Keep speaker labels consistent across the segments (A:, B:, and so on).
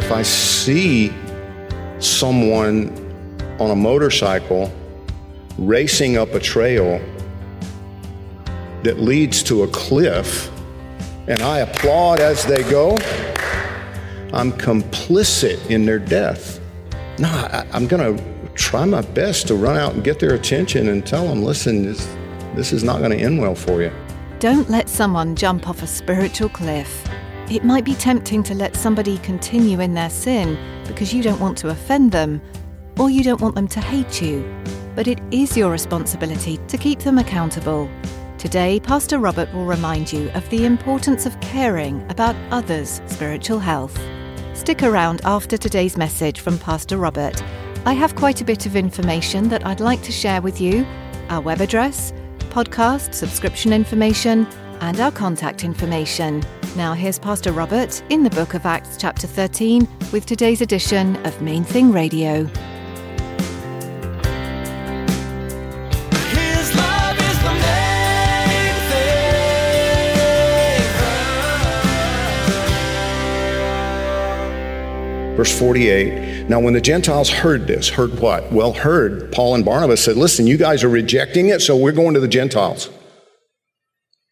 A: If I see someone on a motorcycle racing up a trail that leads to a cliff and I applaud as they go, I'm complicit in their death. No, I, I'm going to try my best to run out and get their attention and tell them, listen, this, this is not going to end well for you.
B: Don't let someone jump off a spiritual cliff. It might be tempting to let somebody continue in their sin because you don't want to offend them or you don't want them to hate you. But it is your responsibility to keep them accountable. Today, Pastor Robert will remind you of the importance of caring about others' spiritual health. Stick around after today's message from Pastor Robert. I have quite a bit of information that I'd like to share with you our web address, podcast, subscription information, and our contact information. Now, here's Pastor Robert in the book of Acts, chapter 13, with today's edition of Main Thing Radio.
C: His love is the main thing.
A: Verse 48. Now, when the Gentiles heard this, heard what? Well, heard Paul and Barnabas said, Listen, you guys are rejecting it, so we're going to the Gentiles.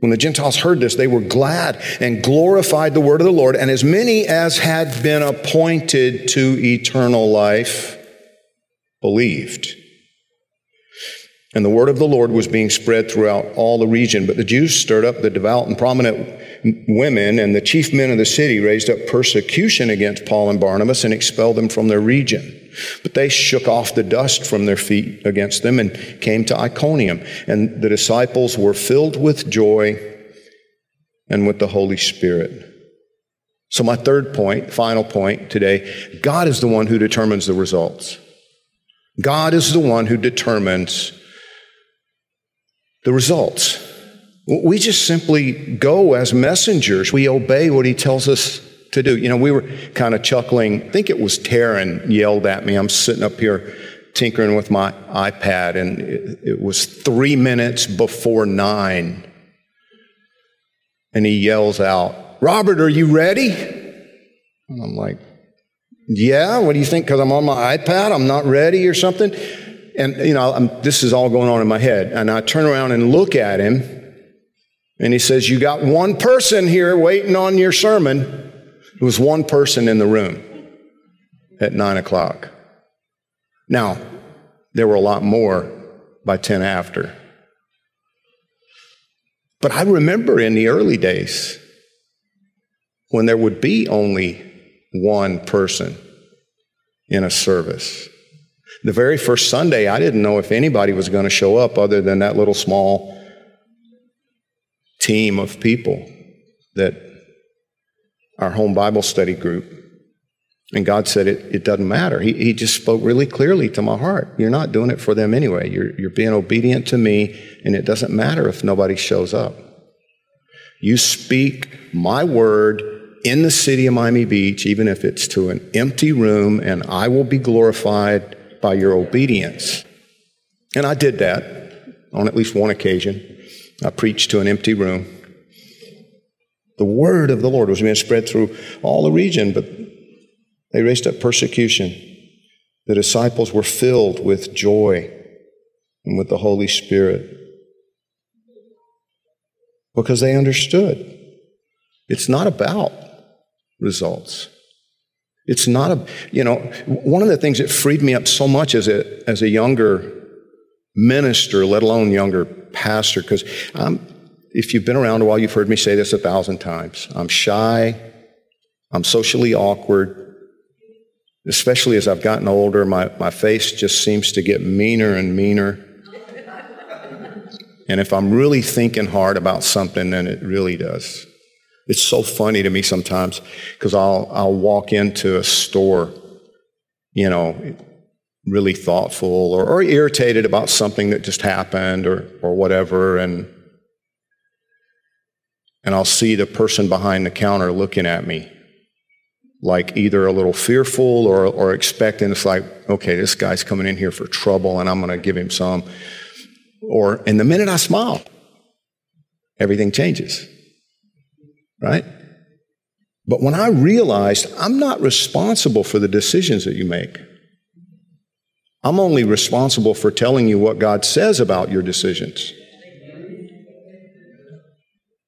A: When the Gentiles heard this, they were glad and glorified the word of the Lord, and as many as had been appointed to eternal life believed. And the word of the Lord was being spread throughout all the region. But the Jews stirred up the devout and prominent women, and the chief men of the city raised up persecution against Paul and Barnabas and expelled them from their region. But they shook off the dust from their feet against them and came to Iconium. And the disciples were filled with joy and with the Holy Spirit. So, my third point, final point today God is the one who determines the results. God is the one who determines the results. We just simply go as messengers. We obey what he tells us to do. You know, we were kind of chuckling. I think it was Taryn yelled at me. I'm sitting up here tinkering with my iPad, and it, it was three minutes before nine. And he yells out, Robert, are you ready? And I'm like, yeah, what do you think? Because I'm on my iPad, I'm not ready or something. And, you know, I'm, this is all going on in my head. And I turn around and look at him, and he says, You got one person here waiting on your sermon. There was one person in the room at nine o'clock. Now, there were a lot more by 10 after. But I remember in the early days when there would be only one person in a service. The very first Sunday, I didn't know if anybody was going to show up other than that little small team of people that our home Bible study group. And God said it, it doesn't matter. He, he just spoke really clearly to my heart. You're not doing it for them anyway. You're, you're being obedient to me, and it doesn't matter if nobody shows up. You speak my word in the city of Miami Beach, even if it's to an empty room, and I will be glorified by your obedience. And I did that on at least one occasion. I preached to an empty room. The word of the Lord was being spread through all the region, but they raised up persecution. The disciples were filled with joy and with the Holy Spirit because they understood it's not about results. It's not a, you know, one of the things that freed me up so much as a, as a younger minister, let alone younger pastor, because if you've been around a while, you've heard me say this a thousand times. I'm shy, I'm socially awkward. Especially as I've gotten older, my, my face just seems to get meaner and meaner. And if I'm really thinking hard about something, then it really does. It's so funny to me sometimes because I'll, I'll walk into a store, you know, really thoughtful or, or irritated about something that just happened or, or whatever. And, and I'll see the person behind the counter looking at me like either a little fearful or, or expecting it's like, okay, this guy's coming in here for trouble and I'm going to give him some. Or, and the minute I smile, everything changes. Right? But when I realized I'm not responsible for the decisions that you make, I'm only responsible for telling you what God says about your decisions.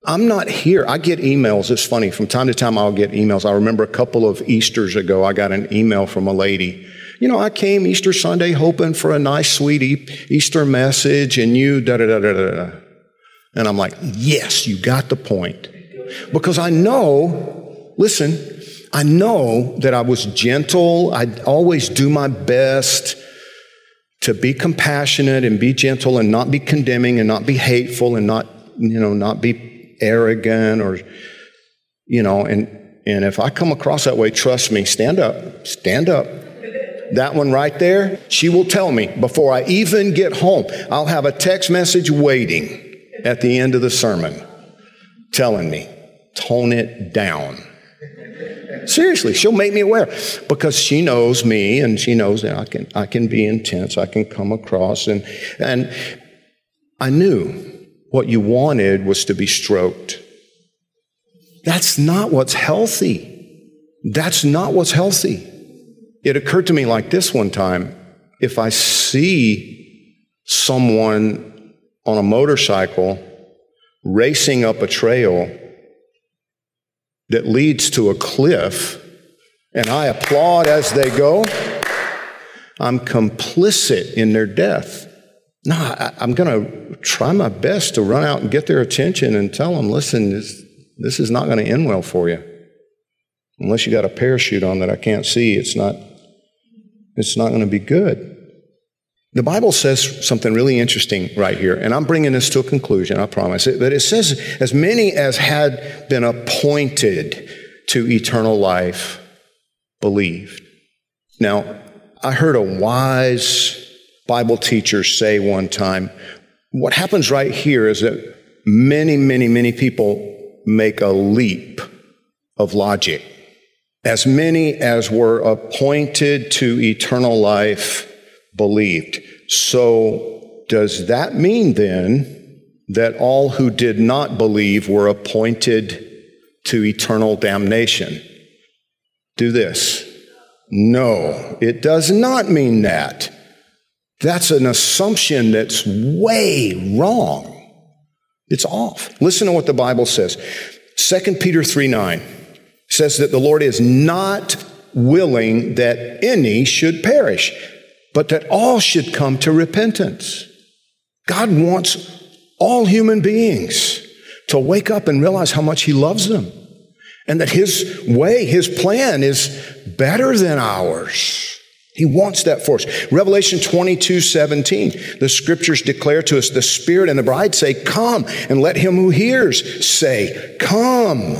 A: I'm not here. I get emails. It's funny. From time to time, I'll get emails. I remember a couple of Easters ago, I got an email from a lady. You know, I came Easter Sunday hoping for a nice, sweet Easter message, and you da da da da da. And I'm like, yes, you got the point. Because I know, listen, I know that I was gentle. I always do my best to be compassionate and be gentle and not be condemning and not be hateful and not, you know, not be arrogant or, you know, and, and if I come across that way, trust me, stand up, stand up. That one right there, she will tell me before I even get home. I'll have a text message waiting at the end of the sermon telling me, tone it down. Seriously, she'll make me aware because she knows me and she knows that I can, I can be intense, I can come across. And, and I knew what you wanted was to be stroked. That's not what's healthy. That's not what's healthy. It occurred to me like this one time if I see someone on a motorcycle racing up a trail that leads to a cliff, and I applaud as they go, I'm complicit in their death. No, I, am going to try my best to run out and get their attention and tell them, listen, this, this is not going to end well for you. Unless you got a parachute on that I can't see, it's not, it's not going to be good. The Bible says something really interesting right here, and I'm bringing this to a conclusion, I promise. It, but it says, as many as had been appointed to eternal life believed. Now, I heard a wise Bible teacher say one time, what happens right here is that many, many, many people make a leap of logic. As many as were appointed to eternal life believed. So, does that mean then that all who did not believe were appointed to eternal damnation? Do this. No, it does not mean that. That's an assumption that's way wrong. It's off. Listen to what the Bible says. 2 Peter 3 9 says that the Lord is not willing that any should perish, but that all should come to repentance. God wants all human beings to wake up and realize how much He loves them and that His way, His plan is better than ours. He wants that for us. Revelation 22, 17, the scriptures declare to us the Spirit and the bride say, Come, and let him who hears say, Come,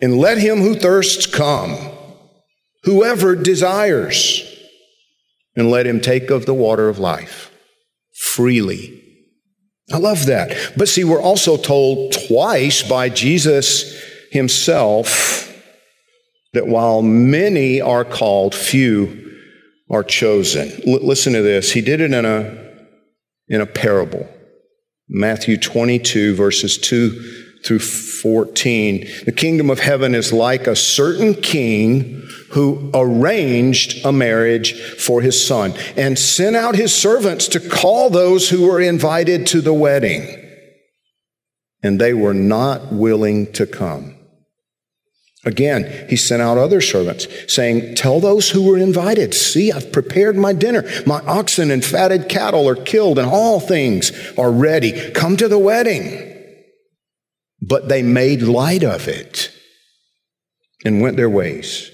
A: and let him who thirsts come, whoever desires and let him take of the water of life freely. I love that. But see, we're also told twice by Jesus himself that while many are called, few are chosen. L- listen to this. He did it in a, in a parable. Matthew 22, verses 2 through 14. The kingdom of heaven is like a certain king who arranged a marriage for his son and sent out his servants to call those who were invited to the wedding. And they were not willing to come. Again, he sent out other servants saying, Tell those who were invited, see, I've prepared my dinner. My oxen and fatted cattle are killed, and all things are ready. Come to the wedding but they made light of it. and went their ways.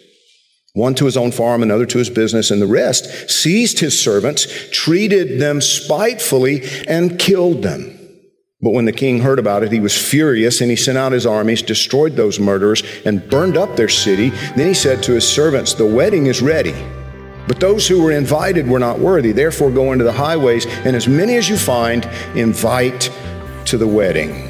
A: One to his own farm, another to his business, and the rest seized his servants, treated them spitefully, and killed them. But when the king heard about it, he was furious and he sent out his armies, destroyed those murderers, and burned up their city. Then he said to his servants, The wedding is ready, but those who were invited were not worthy. Therefore, go into the highways, and as many as you find, invite to the wedding.